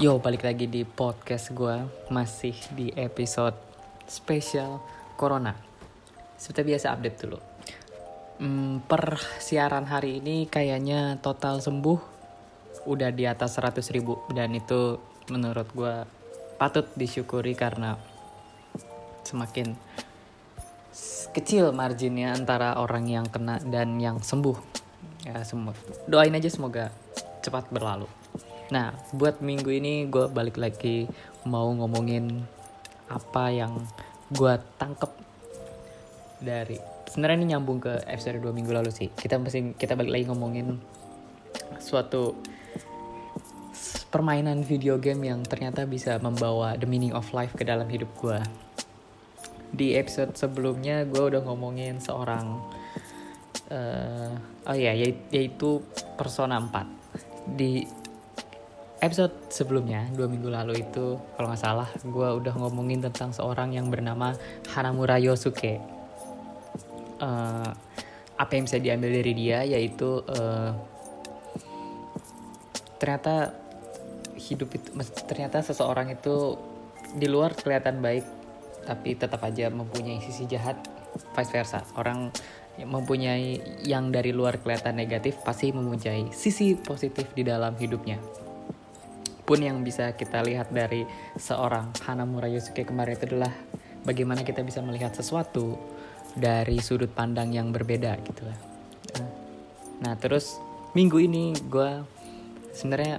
Yo, balik lagi di podcast gue Masih di episode spesial Corona. Seperti biasa update dulu. Hmm, Per siaran hari ini kayaknya total sembuh Udah di atas 100 ribu. Dan itu menurut gue patut disyukuri karena Semakin kecil marginnya antara orang yang kena dan yang sembuh. Ya semua. Doain aja semoga cepat berlalu Nah, buat minggu ini gue balik lagi mau ngomongin apa yang gue tangkep dari sebenarnya ini nyambung ke episode 2 minggu lalu sih. Kita masih kita balik lagi ngomongin suatu permainan video game yang ternyata bisa membawa the meaning of life ke dalam hidup gue. Di episode sebelumnya gue udah ngomongin seorang uh, oh ya yaitu Persona 4. Di episode sebelumnya dua minggu lalu itu kalau nggak salah gue udah ngomongin tentang seorang yang bernama Hanamura Yosuke. Uh, apa yang bisa diambil dari dia yaitu uh, ternyata hidup itu ternyata seseorang itu di luar kelihatan baik tapi tetap aja mempunyai sisi jahat vice versa. Orang mempunyai yang dari luar kelihatan negatif pasti mempunyai sisi positif di dalam hidupnya pun yang bisa kita lihat dari seorang Hanamura Yosuke kemarin itu adalah bagaimana kita bisa melihat sesuatu dari sudut pandang yang berbeda gitu lah. Nah terus minggu ini gue sebenarnya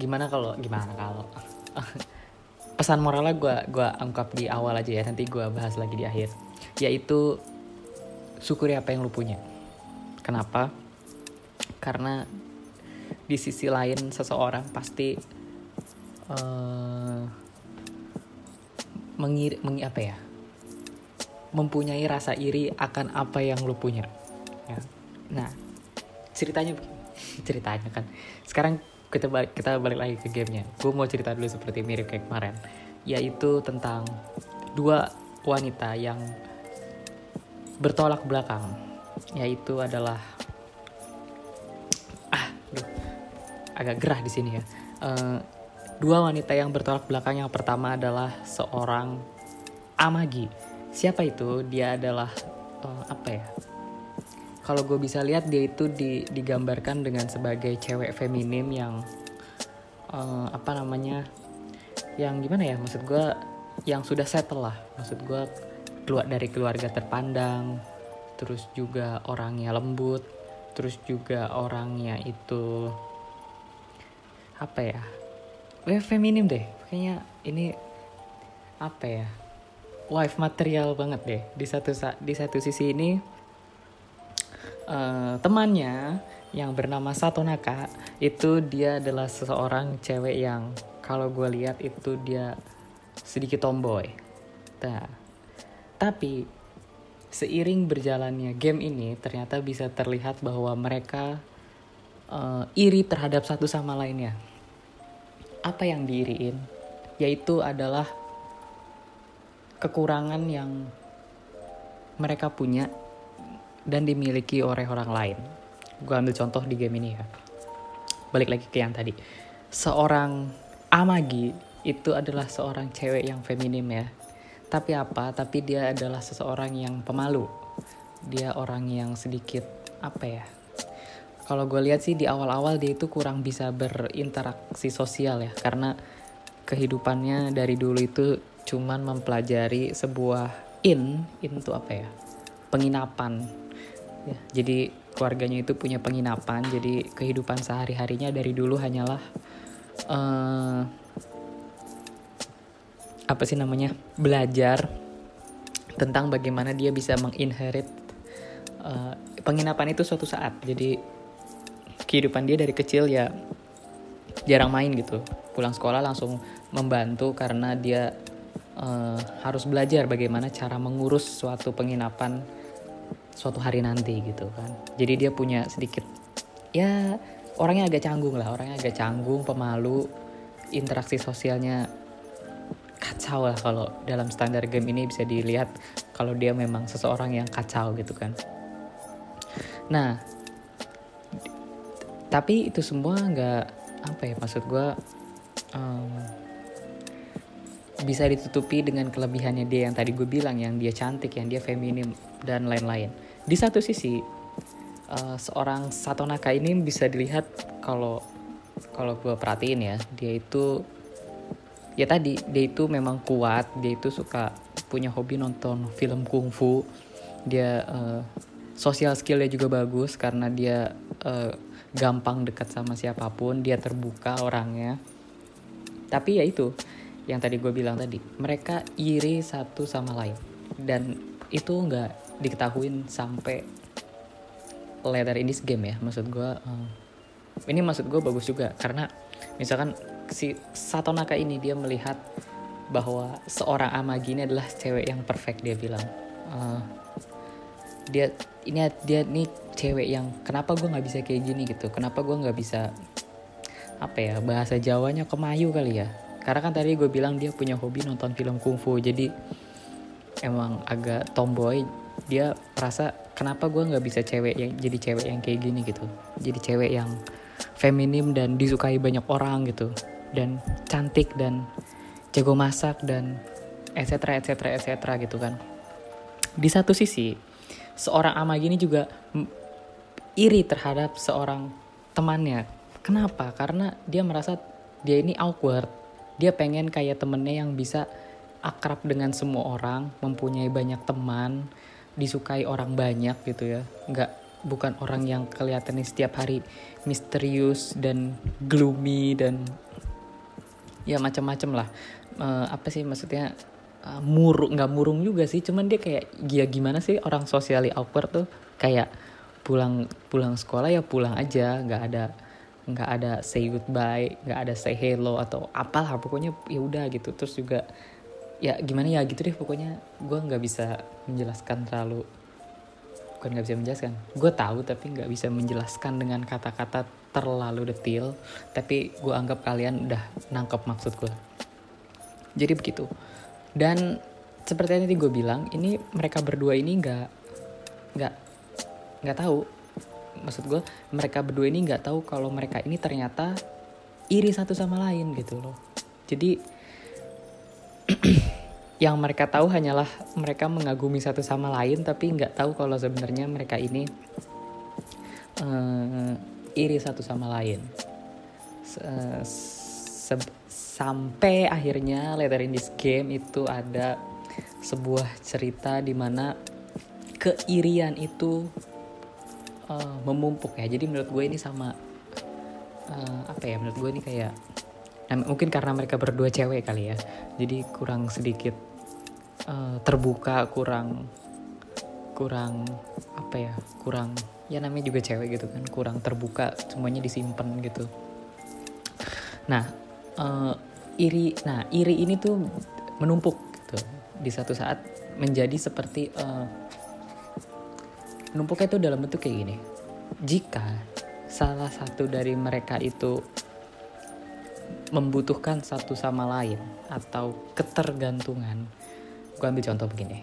gimana kalau gimana kalau? Pesan moralnya gue gua ungkap di awal aja ya nanti gue bahas lagi di akhir. Yaitu syukuri apa yang lu punya. Kenapa? Karena di sisi lain seseorang pasti uh, mengir meng, apa ya mempunyai rasa iri akan apa yang lu punya. Ya. nah ceritanya ceritanya kan. Sekarang kita balik kita balik lagi ke gamenya. Gue mau cerita dulu seperti mirip kayak kemarin. Yaitu tentang dua wanita yang bertolak belakang. Yaitu adalah agak gerah di sini ya. Uh, dua wanita yang bertolak belakang yang pertama adalah seorang Amagi. Siapa itu? Dia adalah uh, apa ya? Kalau gue bisa lihat dia itu di, digambarkan dengan sebagai cewek feminim yang uh, apa namanya? Yang gimana ya? Maksud gue yang sudah settle lah. Maksud gue keluar dari keluarga terpandang, terus juga orangnya lembut, terus juga orangnya itu apa ya? Eh, feminim deh. Kayaknya ini apa ya? Wife material banget deh. Di satu di satu sisi ini uh, temannya yang bernama Satonaka itu dia adalah seseorang cewek yang kalau gue lihat itu dia sedikit tomboy. Nah, tapi seiring berjalannya game ini ternyata bisa terlihat bahwa mereka uh, iri terhadap satu sama lainnya apa yang diiriin yaitu adalah kekurangan yang mereka punya dan dimiliki oleh orang lain. Gue ambil contoh di game ini ya. Balik lagi ke yang tadi. Seorang Amagi itu adalah seorang cewek yang feminim ya. Tapi apa? Tapi dia adalah seseorang yang pemalu. Dia orang yang sedikit apa ya? Kalau gue lihat sih di awal-awal dia itu kurang bisa berinteraksi sosial ya karena kehidupannya dari dulu itu cuman mempelajari sebuah in in itu apa ya? Penginapan. Ya jadi keluarganya itu punya penginapan jadi kehidupan sehari harinya dari dulu hanyalah uh, apa sih namanya? Belajar tentang bagaimana dia bisa menginherit uh, penginapan itu suatu saat. Jadi kehidupan dia dari kecil ya jarang main gitu. Pulang sekolah langsung membantu karena dia uh, harus belajar bagaimana cara mengurus suatu penginapan suatu hari nanti gitu kan. Jadi dia punya sedikit ya orangnya agak canggung lah orangnya agak canggung pemalu interaksi sosialnya kacau lah kalau dalam standar game ini bisa dilihat kalau dia memang seseorang yang kacau gitu kan. Nah tapi itu semua nggak apa ya maksud gue um, bisa ditutupi dengan kelebihannya dia yang tadi gue bilang yang dia cantik yang dia feminim dan lain-lain. Di satu sisi uh, seorang Satonaka ini bisa dilihat kalau kalau gue perhatiin ya dia itu ya tadi dia itu memang kuat dia itu suka punya hobi nonton film kungfu dia uh, sosial skillnya juga bagus karena dia uh, gampang dekat sama siapa pun dia terbuka orangnya. Tapi ya itu yang tadi gue bilang tadi mereka iri satu sama lain. Dan itu nggak diketahuin sampai later in this game ya maksud gue uh, ini maksud gue bagus juga. Karena misalkan si Satonaka ini dia melihat bahwa seorang Amagi ini adalah cewek yang perfect dia bilang. Uh, dia ini dia nih cewek yang kenapa gue nggak bisa kayak gini? gitu. Kenapa gue nggak bisa apa ya bahasa Jawanya kemayu kali ya? Karena kan tadi gue bilang dia punya hobi nonton film kungfu jadi emang agak tomboy. Dia merasa kenapa gue nggak bisa cewek yang jadi cewek yang kayak gini? gitu. Jadi cewek yang feminim dan disukai banyak orang gitu. Dan cantik dan jago masak dan etc etc etc gitu kan. Di satu sisi seorang ama gini juga iri terhadap seorang temannya. Kenapa? Karena dia merasa dia ini awkward. Dia pengen kayak temennya yang bisa akrab dengan semua orang mempunyai banyak teman disukai orang banyak gitu ya. Nggak bukan orang yang kelihatannya setiap hari misterius dan gloomy dan ya macam-macam lah. Uh, apa sih maksudnya? Uh, murung nggak murung juga sih. Cuman dia kayak dia gimana sih orang socially awkward tuh? Kayak pulang pulang sekolah ya pulang aja. Nggak ada nggak ada say goodbye nggak ada say hello atau apalah. Pokoknya ya udah gitu. Terus juga ya gimana ya gitu deh. Pokoknya gue nggak bisa menjelaskan terlalu bukan nggak bisa menjelaskan. Gue tahu tapi nggak bisa menjelaskan dengan kata-kata terlalu detail. Tapi gue anggap kalian udah nangkep maksud gue jadi begitu. Dan seperti yang tadi gue bilang ini mereka berdua ini nggak nggak nggak tahu. Maksud gue mereka berdua ini nggak tahu kalau mereka ini ternyata iri satu sama lain gitu loh. Jadi yang mereka tahu hanyalah mereka mengagumi satu sama lain tapi nggak tahu kalau sebenarnya mereka ini uh, iri satu sama lain. Se sampai akhirnya later in this game itu ada sebuah cerita di mana keirian itu uh, memumpuk ya. Jadi menurut gue ini sama uh, apa ya menurut gue ini kayak nah, mungkin karena mereka berdua cewek kali ya. Jadi kurang sedikit uh, terbuka kurang kurang apa ya kurang ya namanya juga cewek gitu kan. Kurang terbuka semuanya disimpan gitu. Nah uh, iri nah iri ini tuh menumpuk gitu. Di satu saat menjadi seperti uh, numpuknya itu dalam bentuk kayak gini. Jika salah satu dari mereka itu membutuhkan satu sama lain atau ketergantungan, gue ambil contoh begini.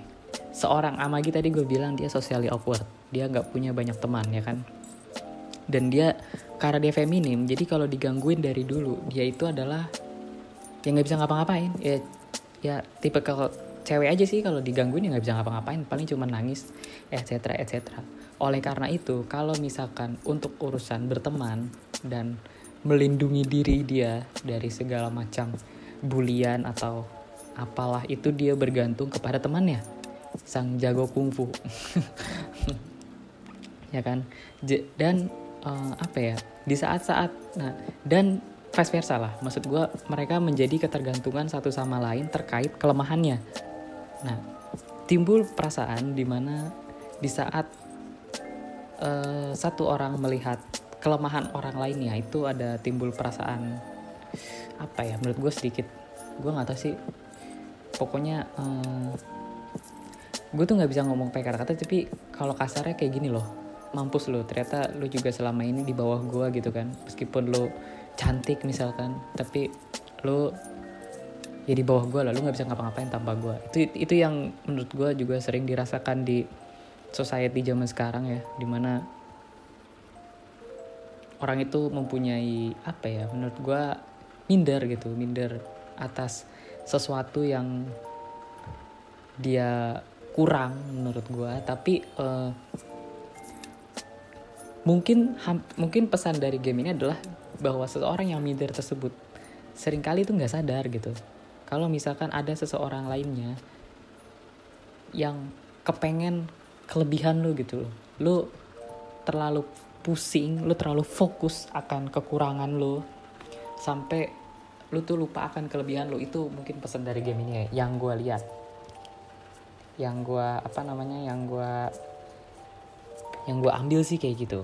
Seorang Amagi tadi gue bilang dia socially awkward, dia nggak punya banyak teman ya kan. Dan dia karena dia feminim, jadi kalau digangguin dari dulu dia itu adalah yang nggak bisa ngapa-ngapain. Ya, ya tipe kalau cewek aja sih kalau digangguin ya nggak bisa ngapa-ngapain paling cuma nangis etc etc oleh karena itu kalau misalkan untuk urusan berteman dan melindungi diri dia dari segala macam bulian atau apalah itu dia bergantung kepada temannya sang jago kungfu. Ya kan? J dan uh, apa ya di saat-saat nah dan vice versa lah. Maksud gue mereka menjadi ketergantungan satu sama lain terkait kelemahannya Nah, timbul perasaan di mana di saat uh, satu orang melihat kelemahan orang lainnya itu ada timbul perasaan apa ya menurut gue sedikit. Gue nggak tahu sih. Pokoknya uh, gue tuh nggak bisa ngomong pakai kata-kata tapi kalau kasarnya kayak gini loh. Mampus lo ternyata lo juga selama ini di bawah gue gitu kan. Meskipun lo cantik misalkan tapi lo ya di bawah gue lah lu nggak bisa ngapa-ngapain tanpa gue itu itu yang menurut gue juga sering dirasakan di society zaman sekarang ya di mana orang itu mempunyai apa ya menurut gue minder gitu minder atas sesuatu yang dia kurang menurut gue tapi uh, mungkin mungkin pesan dari game ini adalah bahwa seseorang yang minder tersebut sering kali itu nggak sadar gitu kalau misalkan ada seseorang lainnya yang kepengen kelebihan lu gitu loh. Lu terlalu pusing lu terlalu fokus akan kekurangan lu sampai lu tuh lupa akan kelebihan lu. Itu mungkin pesan dari game ini ya yang gue lihat. Yang gue apa namanya yang gue yang gue ambil sih kayak gitu.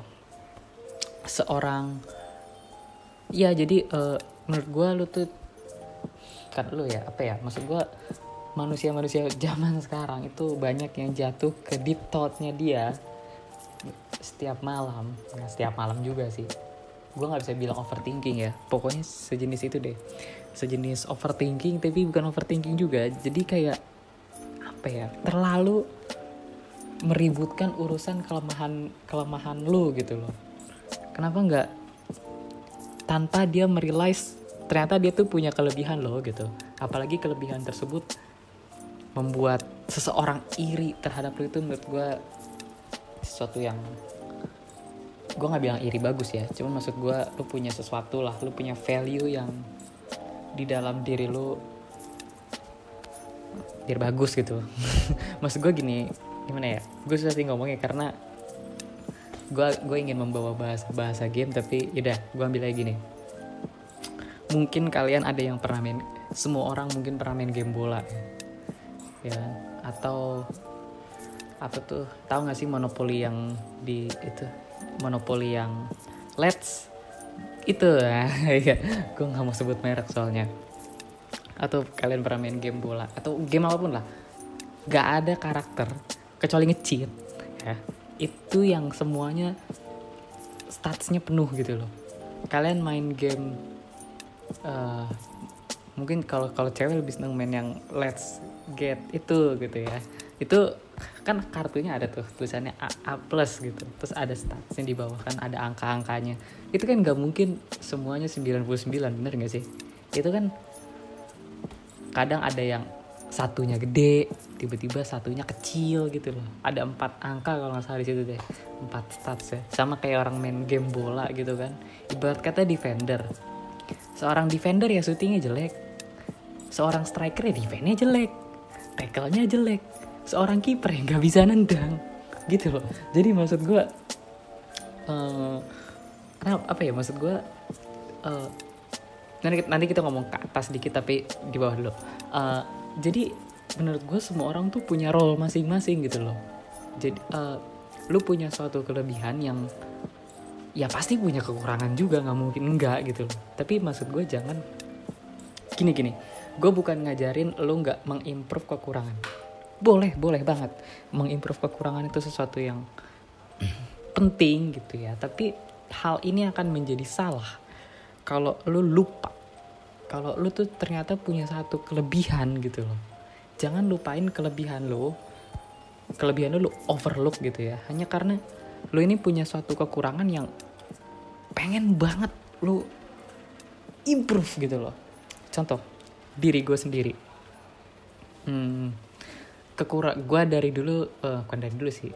Seorang ya jadi uh, menurut gue lu tuh kan lu ya apa ya maksud gue manusia-manusia zaman sekarang itu banyak yang jatuh ke deep thoughtnya dia setiap malam. Nah, setiap malam juga sih. Gue nggak bisa bilang overthinking ya. Pokoknya sejenis itu deh. Sejenis overthinking tapi bukan overthinking juga. Jadi kayak apa ya terlalu meributkan urusan kelemahan kelemahan lu gitu loh. Kenapa nggak tanpa dia merealize ternyata dia tuh punya kelebihan loh gitu. Apalagi kelebihan tersebut membuat seseorang iri terhadap lu itu menurut gue sesuatu yang gue nggak bilang iri bagus ya cuma maksud gue lu punya sesuatu lah lu punya value yang di dalam diri lu biar bagus gitu. Maksud gue gini gimana ya gue susah sih ngomongnya karena gue gue ingin membawa bahasa bahasa game tapi yaudah gue ambil lagi gini mungkin kalian ada yang pernah main semua orang mungkin pernah main game bola. Ya atau apa tuh tahu nggak sih monopoli yang di itu monopoli yang let's itu ya gue nggak mau sebut merek soalnya. Atau kalian pernah main game bola atau game apa pun lah. Nggak ada karakter kecuali ngecheat ya. Itu yang semuanya statsnya penuh gitu loh. Kalian main game uh, mungkin kalau kalau cewek lebih seneng main yang let's get itu gitu ya. Itu kan kartunya ada tuh tulisannya A, A plus gitu. Terus ada statsnya di bawah kan ada angka-angkanya. Itu kan nggak mungkin semuanya 99 bener gak sih? Itu kan kadang ada yang satunya gede tiba-tiba satunya kecil gitu loh. Ada empat angka kalau nggak salah di situ deh empat stats ya. Sama kayak orang main game bola gitu kan. Ibarat kata defender seorang defender ya syutingnya jelek. Seorang striker ya defense jelek. Tackle-nya jelek. Seorang kiper yang nggak bisa nendang. Gitu loh. Jadi maksud gue uh, kenapa apa ya maksud gue uh, nanti nanti kita ngomong ke atas dikit tapi di bawah dulu. Uh, jadi menurut gue semua orang tuh punya role masing-masing gitu loh. Jadi uh, lu punya suatu kelebihan yang ya pasti punya kekurangan juga nggak mungkin enggak gitu. Loh tapi maksud gue jangan gini gini. Gue bukan ngajarin lo nggak mengimprove kekurangan. Boleh boleh banget. Mengimprove kekurangan itu sesuatu yang penting gitu ya. Tapi hal ini akan menjadi salah kalau lo lupa. Kalau lo tuh ternyata punya satu kelebihan gitu loh. Jangan lupain kelebihan lo kelebihan lo lo overlook gitu ya. Hanya karena lo ini punya suatu kekurangan yang pengen banget lo improve gitu loh. Contoh diri gue sendiri. Hmm, kekurang gue dari dulu uh, bukan dari dulu sih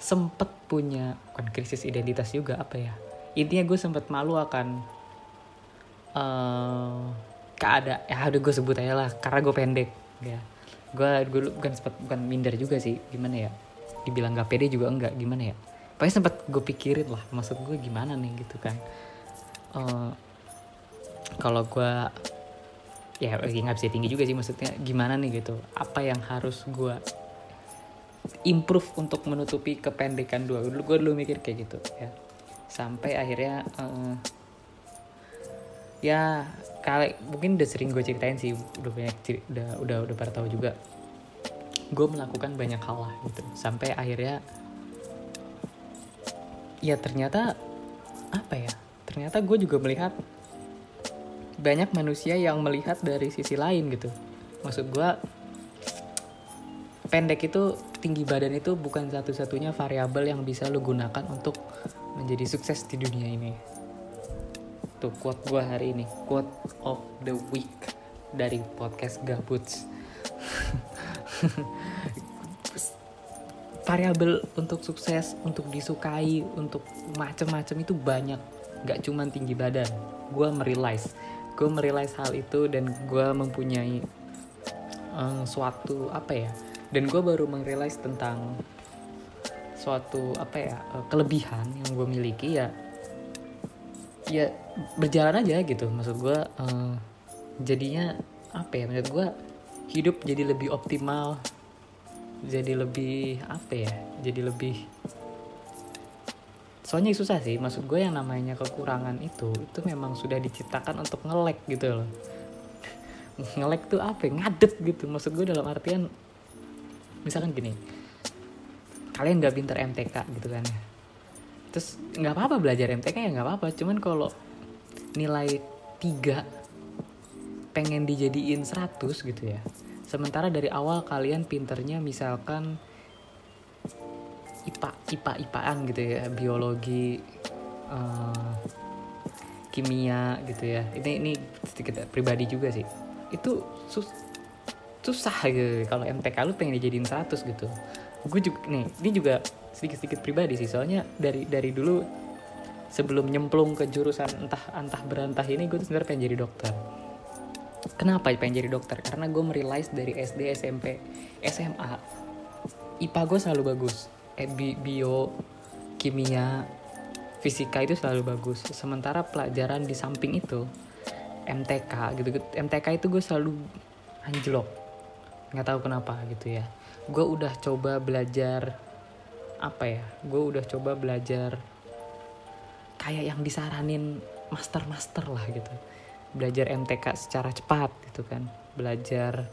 sempet punya bukan krisis identitas juga apa ya. Intinya gue sempet malu akan uh, keada ya udah gue sebut aja lah karena gue pendek ya. Gue gue bukan sempet bukan minder juga sih gimana ya dibilang gak pede juga enggak gimana ya pokoknya sempet gue pikirin lah maksud gue gimana nih gitu kan. Uh, kalau gue ya nggak bisa tinggi juga sih maksudnya gimana nih gitu. Apa yang harus gue improve untuk menutupi kependekan dua? Dulu gue dulu mikir kayak gitu ya. Sampai akhirnya uh, ya kali mungkin udah sering gue ceritain sih udah banyak udah udah udah pada tahu juga. Gue melakukan banyak hal lah gitu. Sampai akhirnya ya ternyata apa ya? Ternyata gue juga melihat banyak manusia yang melihat dari sisi lain gitu. Maksud gue pendek itu tinggi badan itu bukan satu-satunya variabel yang bisa lo gunakan untuk menjadi sukses di dunia ini. Tuh quote gue hari ini. Quote of the week dari podcast Gabuts variabel untuk sukses untuk disukai untuk macem-macem itu banyak. Nggak cuman tinggi badan. Gue merealize. Gue merealize hal itu dan gue mempunyai um, suatu apa ya dan gue baru merealize tentang suatu apa ya eh, kelebihan yang gue miliki ya ya berjalan aja gitu. Maksud gue uh, jadinya apa ya menurut gue hidup jadi lebih optimal jadi lebih apa ya jadi lebih soalnya susah sih. Maksud gue yang namanya kekurangan itu itu memang sudah diciptakan untuk ngelek gitu loh. Ngelek tuh apa ya? ngadet gitu. Maksud gue dalam artian misalkan gini kalian nggak pinter MTK gitu kan ya. Terus nggak apa-apa belajar MTK ya nggak apa-apa. Cuman kalau nilai tiga pengen dijadiin 100 gitu ya sementara dari awal kalian pinternya misalkan IPA IPA IPAan gitu ya biologi uh, kimia gitu ya. Ini ini sedikit pribadi juga sih. Itu sus susah gitu. Kalau MTK lu pengen dijadiin 100 gitu. Gue juga nih ini juga sedikit-sedikit pribadi sih. Soalnya dari dari dulu sebelum nyemplung ke jurusan entah entah berantah ini gue tuh sebenarnya pengen jadi dokter kenapa pengen jadi dokter? Karena gue merealize dari SD SMP SMA IPA gue selalu bagus. Eh, bi bio kimia fisika itu selalu bagus. Sementara pelajaran di samping itu MTK gitu MTK itu gue selalu anjlok. Nggak tahu kenapa gitu ya. Gue udah coba belajar apa ya gue udah coba belajar kayak yang disaranin master-master lah gitu belajar MTK secara cepat gitu kan. Belajar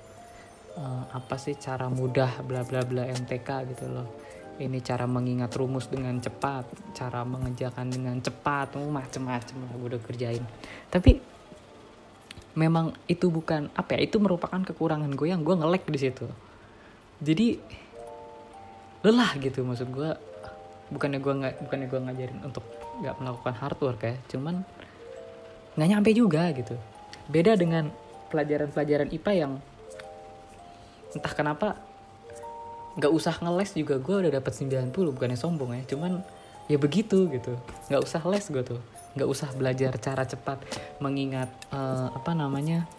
uh, apa sih cara mudah bla bla bla MTK gitu loh. Ini cara mengingat rumus dengan cepat cara mengejakan dengan cepat oh, macem-macem lah gue udah kerjain. Tapi memang itu bukan apa ya itu merupakan kekurangan gue yang gue ngelek di situ. Jadi lelah gitu maksud gue bukannya gue nggak bukannya gue ngajarin untuk nggak melakukan hard work ya cuman nggak nyampe juga gitu. Beda dengan pelajaran-pelajaran IPA yang entah kenapa nggak usah ngeles juga. Gue udah dapat 90 bukannya sombong ya. Cuman ya begitu gitu. Nggak usah les gue tuh. Nggak usah belajar cara cepat mengingat uh, apa namanya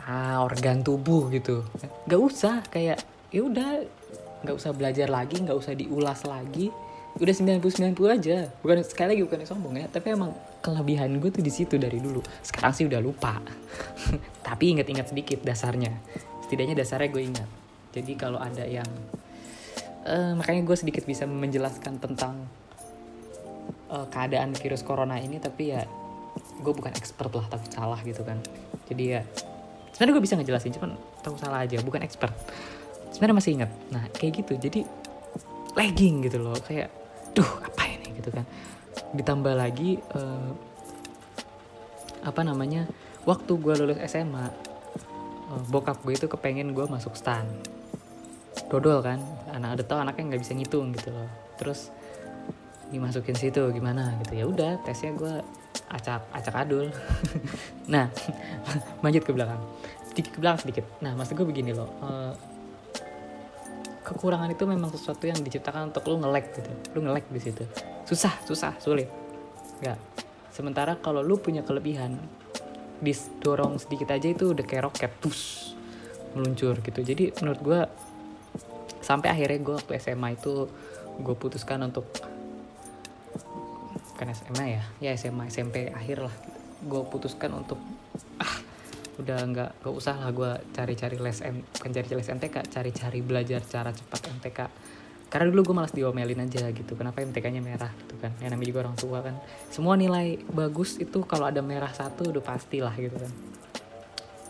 ah organ tubuh gitu. Nggak usah. Kayak ya udah nggak usah belajar lagi nggak usah diulas lagi udah 90 90 aja. Bukan sekali lagi bukan sombong ya. Tapi emang kelebihan gue tuh di situ dari dulu. Sekarang sih udah lupa. Tapi inget-inget sedikit dasarnya. Setidaknya dasarnya gue ingat. Jadi kalau ada yang uh, makanya gue sedikit bisa menjelaskan tentang uh, keadaan virus corona ini tapi ya gue bukan expert lah takut salah gitu kan. Jadi ya sebenarnya gue bisa ngejelasin cuman tahu salah aja bukan expert. Sebenarnya masih ingat. Nah kayak gitu. Jadi lagging gitu loh. Kayak duh apa ini? Gitu kan. Ditambah lagi uh, apa namanya waktu gue lulus SMA uh, eh, bokap gue itu kepengen gue masuk stan. Dodol kan. Anak ada tau anaknya nggak bisa ngitung gitu loh. Terus dimasukin situ gimana gitu. Ya udah tesnya gue acak acak adul. Nah lanjut ke belakang. Sedikit ke belakang sedikit. Nah maksud gue begini loh. Uh, kekurangan itu memang sesuatu yang diciptakan untuk lu ngelek gitu. Lu ngelek di situ. Susah susah sulit. Nggak. Sementara kalau lu punya kelebihan disdorong sedikit aja itu udah kayak roket tus meluncur gitu. Jadi menurut gue sampai akhirnya gue waktu SMA itu gue putuskan untuk kan SMA ya ya SMA SMP akhir lah. Gue putuskan untuk udah nggak gak usah lah gue cari-cari les M bukan cari les MTK cari-cari belajar cara cepat MTK karena dulu gue malas diomelin aja gitu kenapa MTK-nya merah gitu kan? Ya namanya juga orang tua kan. Semua nilai bagus itu kalau ada merah satu udah pasti lah gitu kan.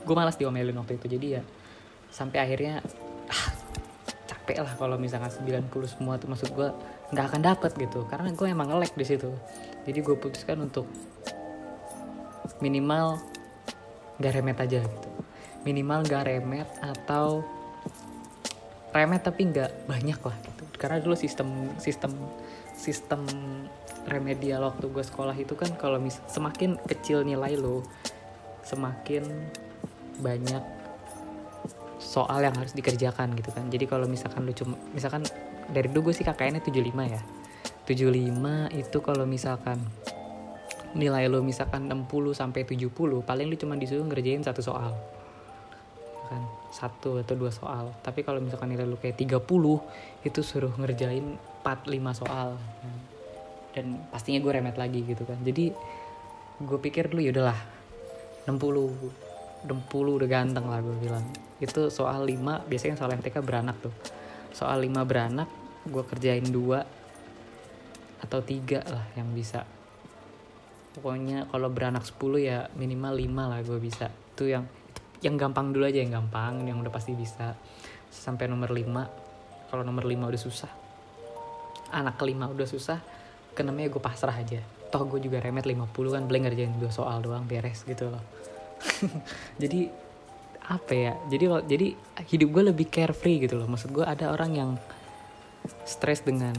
Gue malas diomelin waktu itu jadi ya sampai akhirnya ah, capek lah kalau misalkan 90 semua tuh maksud gue nggak akan dapet gitu. Karena gue emang ngelek di situ. Jadi gue putuskan untuk minimal gak remet aja gitu. Minimal gak remet atau remet tapi nggak banyak lah gitu. Karena dulu sistem sistem sistem remedial waktu gue sekolah itu kan kalau mis semakin kecil nilai lo semakin banyak soal yang harus dikerjakan gitu kan. Jadi kalau misalkan lu cuma misalkan dari dulu gue sih KKN 75 ya. 75 itu kalau misalkan nilai lo misalkan 60 sampai 70 paling lu cuma disuruh ngerjain satu soal. Kan? Satu atau dua soal. Tapi kalau misalkan nilai lu kayak 30 itu suruh ngerjain 4 5 soal. Dan pastinya gue remet lagi gitu kan. Jadi gue pikir dulu yaudahlah 60 60 udah ganteng lah gue bilang. Itu soal 5 biasanya soal MTK beranak tuh. Soal 5 beranak gue kerjain dua atau tiga lah yang bisa pokoknya kalau beranak 10 ya minimal 5 lah gue bisa. Itu yang yang gampang dulu aja yang gampang yang udah pasti bisa. Sampai nomor 5 kalau nomor 5 udah susah anak kelima udah susah kenamanya gue pasrah aja. Toh gue juga remet 50 kan beli ngerjain dua soal doang beres gitu loh. Jadi apa ya? Jadi jadi hidup gue lebih carefree gitu loh. Maksud gue ada orang yang stres dengan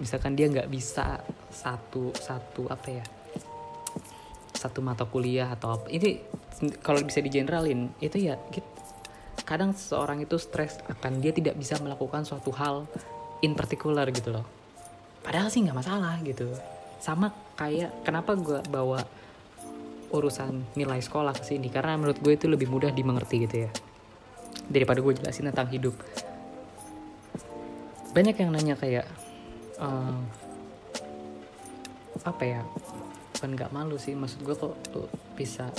misalkan dia nggak bisa satu satu apa ya satu mata kuliah atau apa. Ini kalau bisa digeneralin itu ya gitu. kadang seseorang itu stres akan dia tidak bisa melakukan suatu hal in particular gitu loh. Padahal sih nggak masalah gitu. Sama kayak kenapa gue bawa urusan nilai sekolah ke sini? Karena menurut gue itu lebih mudah dimengerti gitu ya. Daripada gue jelasin tentang hidup. Banyak yang nanya kayak uh, apa ya bukan nggak malu sih. Maksud gue kok lu bisa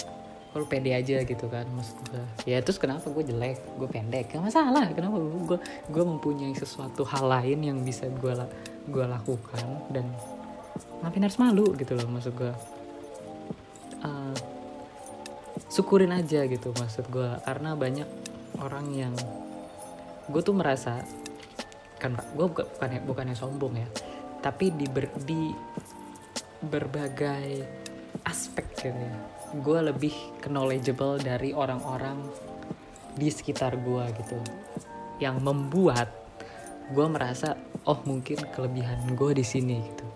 kok lu pede aja gitu kan maksud gue ya terus kenapa gue jelek? Gue pendek. Gak masalah. Kenapa gue gue mempunyai sesuatu hal lain yang bisa gue gue lakukan dan ngapain harus malu gitu loh maksud gue uh, syukurin aja gitu maksud gue karena banyak orang yang gue tuh merasa kan gue bukannya bukannya sombong ya tapi di ber, di berbagai aspek gitu gue lebih knowledgeable dari orang-orang di sekitar gue gitu. Yang membuat gue merasa oh mungkin kelebihan gue di sini gitu.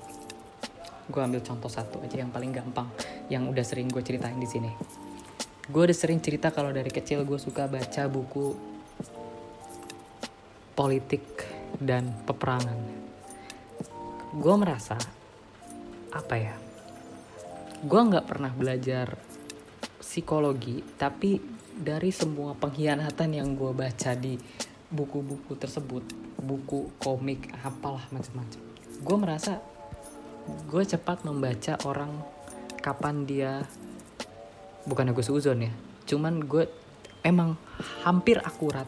Gue ambil contoh satu aja yang paling gampang yang udah sering gue ceritain di sini. Gue udah sering cerita kalau dari kecil gue suka baca buku politik dan peperangan. Gue merasa apa ya gue nggak pernah belajar psikologi tapi dari semua pengkhianatan yang gue baca di buku-buku tersebut buku komik apalah macam-macam gue merasa gue cepat membaca orang kapan dia bukan gue suzon ya cuman gue emang hampir akurat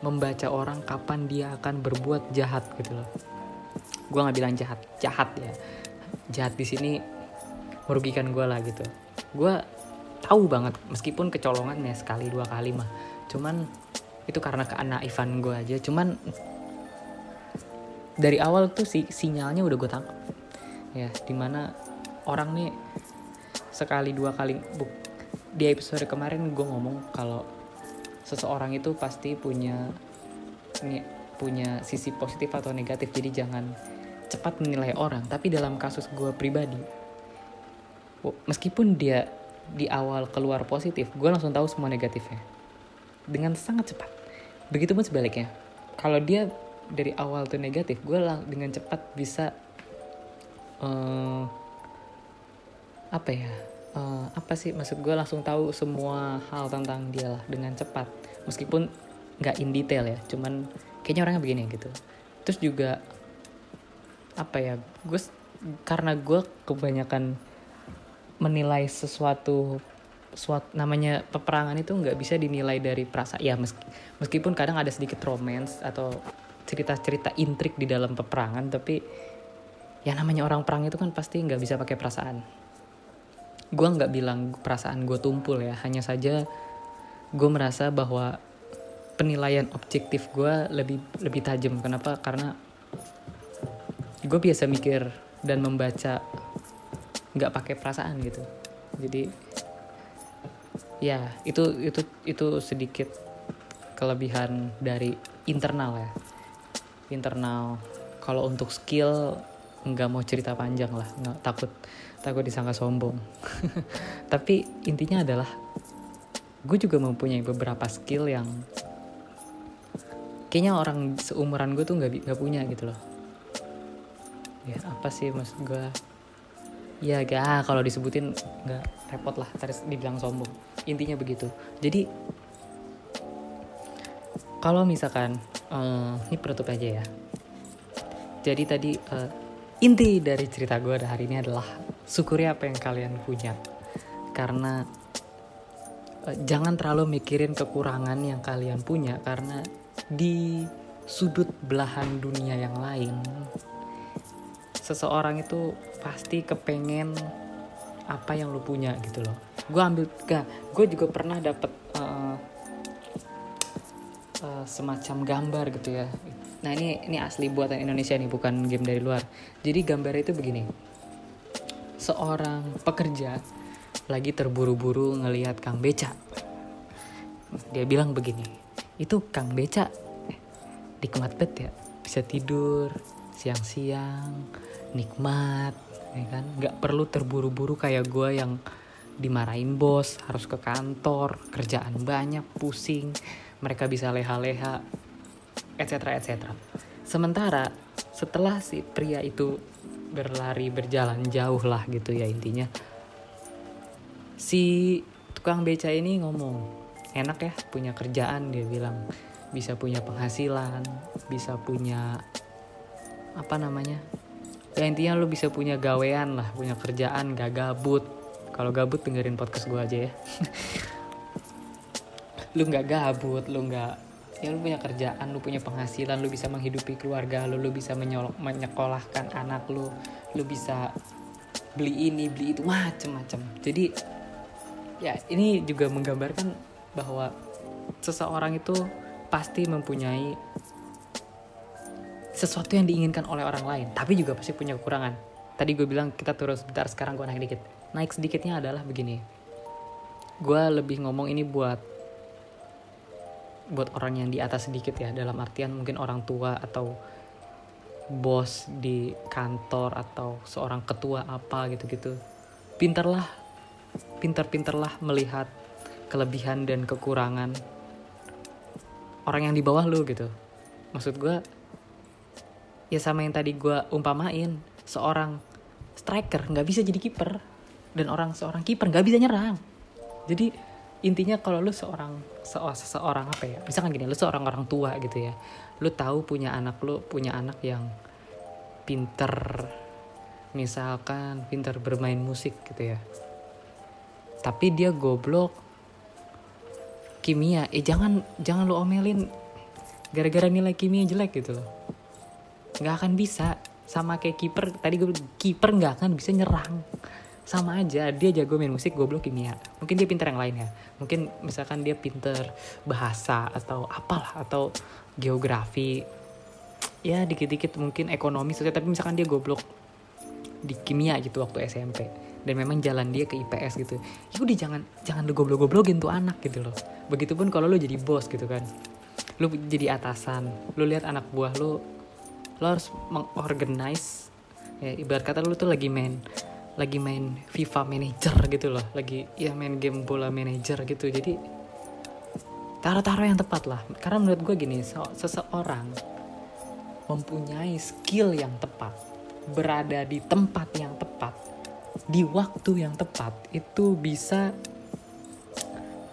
membaca orang kapan dia akan berbuat jahat gitu loh. Gue nggak bilang jahat jahat ya jahat di sini merugikan gue lah gitu. Gue tahu banget meskipun kecolongan ya sekali dua kali mah. Cuman itu karena keanaifan gue aja. Cuman dari awal tuh si sinyalnya udah gue tangkap. Ya di mana orang nih sekali dua kali bu, di episode kemarin gue ngomong kalau seseorang itu pasti punya punya sisi positif atau negatif. Jadi jangan cepat menilai orang tapi dalam kasus gue pribadi meskipun dia di awal keluar positif gue langsung tahu semua negatifnya. Dengan sangat cepat. Begitupun sebaliknya. Kalau dia dari awal tuh negatif gue dengan cepat bisa uh, apa ya uh, apa sih maksud gue langsung tahu semua hal tentang dia lah dengan cepat. Meskipun nggak in detail ya cuman kayaknya orangnya begini gitu. Terus juga apa ya gue karena gue kebanyakan menilai sesuatu suatu namanya peperangan itu nggak bisa dinilai dari perasaan ya meski, meskipun kadang ada sedikit romance atau cerita-cerita intrik di dalam peperangan tapi ya namanya orang perang itu kan pasti nggak bisa pakai perasaan. Gue nggak bilang perasaan gue tumpul ya hanya saja gue merasa bahwa penilaian objektif gue lebih lebih tajam. Kenapa? Karena gue biasa mikir dan membaca nggak pakai perasaan gitu. Jadi ya itu itu itu sedikit kelebihan dari internal ya. Internal kalau untuk skill nggak mau cerita panjang lah. Nggak takut takut disangka sombong. Tapi intinya adalah gue juga mempunyai beberapa skill yang kayaknya orang seumuran gue tuh nggak nggak punya gitu loh ya apa sih maksud gue ya gak ah, kalau disebutin nggak repot lah tadi dibilang sombong. Intinya begitu. Jadi kalau misalkan uh, ini penutup aja ya. Jadi tadi uh, inti dari cerita gue hari ini adalah syukuri apa yang kalian punya. Karena uh, jangan terlalu mikirin kekurangan yang kalian punya karena di sudut belahan dunia yang lain seseorang itu pasti kepengen apa yang lu punya gitu loh gue ambil gak gue juga pernah dapet uh, uh, semacam gambar gitu ya Nah ini ini asli buatan Indonesia nih bukan game dari luar. Jadi gambar itu begini. Seorang pekerja lagi terburu-buru ngelihat Kang Beca. Dia bilang begini, itu Kang Beca nikmat bet ya, bisa tidur siang-siang, nikmat, ya kan? Gak perlu terburu-buru kayak gue yang dimarahin bos, harus ke kantor, kerjaan banyak, pusing. Mereka bisa leha-leha, etc etc. Sementara setelah si pria itu berlari berjalan jauh lah gitu ya intinya si tukang beca ini ngomong enak ya punya kerjaan dia bilang bisa punya penghasilan bisa punya apa namanya ya intinya lu bisa punya gawean lah punya kerjaan gak gabut. Kalau gabut dengerin podcast gue aja ya. Lu nggak gabut lu nggak ya lu punya kerjaan lu punya penghasilan lu bisa menghidupi keluarga lu lu bisa menyolok, menyekolahkan anak lu lu bisa beli ini beli itu macem-macem. Jadi ya ini juga menggambarkan bahwa seseorang itu pasti mempunyai sesuatu yang diinginkan oleh orang lain tapi juga pasti punya kekurangan. Tadi gue bilang kita turun sebentar sekarang gue naik dikit. Naik sedikitnya adalah begini. Gue lebih ngomong ini buat buat orang yang di atas sedikit ya dalam artian mungkin orang tua atau bos di kantor atau seorang ketua apa gitu-gitu. Pinterlah pinter-pinterlah melihat kelebihan dan kekurangan orang yang di bawah lu gitu. Maksud gue ya sama yang tadi gue umpamain seorang striker nggak bisa jadi kiper dan orang seorang kiper nggak bisa nyerang. Jadi intinya kalau lu seorang seorang apa ya misalkan gini lu seorang orang tua gitu ya lu tahu punya anak lu punya anak yang pinter misalkan pinter bermain musik gitu ya tapi dia goblok kimia. Eh jangan jangan lu omelin gara-gara nilai kimia jelek gitu loh nggak akan bisa. Sama kayak kiper tadi gue kiper nggak akan bisa nyerang. Sama aja dia jago main musik goblok kimia. Mungkin dia pinter yang lain ya. Mungkin misalkan dia pinter bahasa atau apalah atau geografi. Ya dikit-dikit mungkin ekonomi saja tapi misalkan dia goblok di kimia gitu waktu SMP dan memang jalan dia ke IPS gitu. Ya udah jangan jangan lu goblok-goblokin tuh anak gitu loh. Begitupun kalau lu jadi bos gitu kan. Lu jadi atasan lu lihat anak buah lu lu harus mengorganize. Ya ibarat kata lu tuh lagi main lagi main FIFA Manager gitu loh. Lagi ya main game bola manager gitu. Jadi taruh-taruh yang tepat lah. Karena menurut gue gini seseorang mempunyai skill yang tepat berada di tempat yang tepat di waktu yang tepat itu bisa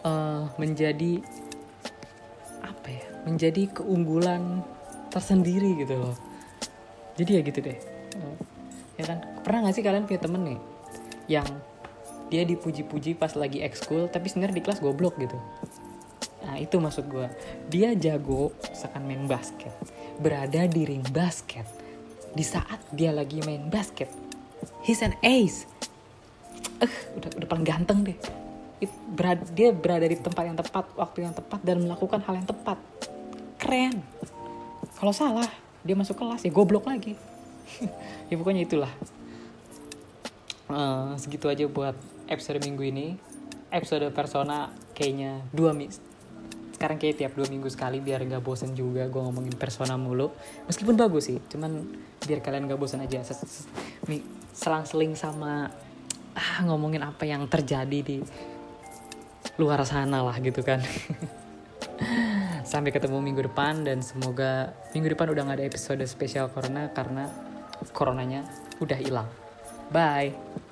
uh, menjadi apa ya menjadi keunggulan tersendiri gitu loh jadi ya gitu deh. Ya kan? Pernah gak sih kalian punya temen nih yang dia dipuji-puji pas lagi ekskul tapi sebenarnya di kelas goblok gitu? Nah itu maksud gue dia jago misalkan main basket berada di ring basket. Di saat dia lagi main basket he's an ace. Eh uh, udah udah paling ganteng deh. It, berada, dia berada di tempat yang tepat waktu yang tepat dan melakukan hal yang tepat. Keren. Kalau salah dia masuk kelas ya goblok lagi. Ya pokoknya itulah. Uh, segitu aja buat episode minggu ini. Episode persona kayaknya dua minggu sekarang kayak tiap dua minggu sekali biar nggak bosen juga gue ngomongin persona mulu. Meskipun bagus sih cuman biar kalian nggak bosen aja. Selang-seling sama ah, ngomongin apa yang terjadi di luar sana lah gitu kan sampai ketemu minggu depan dan semoga minggu depan udah nggak ada episode spesial corona karena coronanya udah hilang. Bye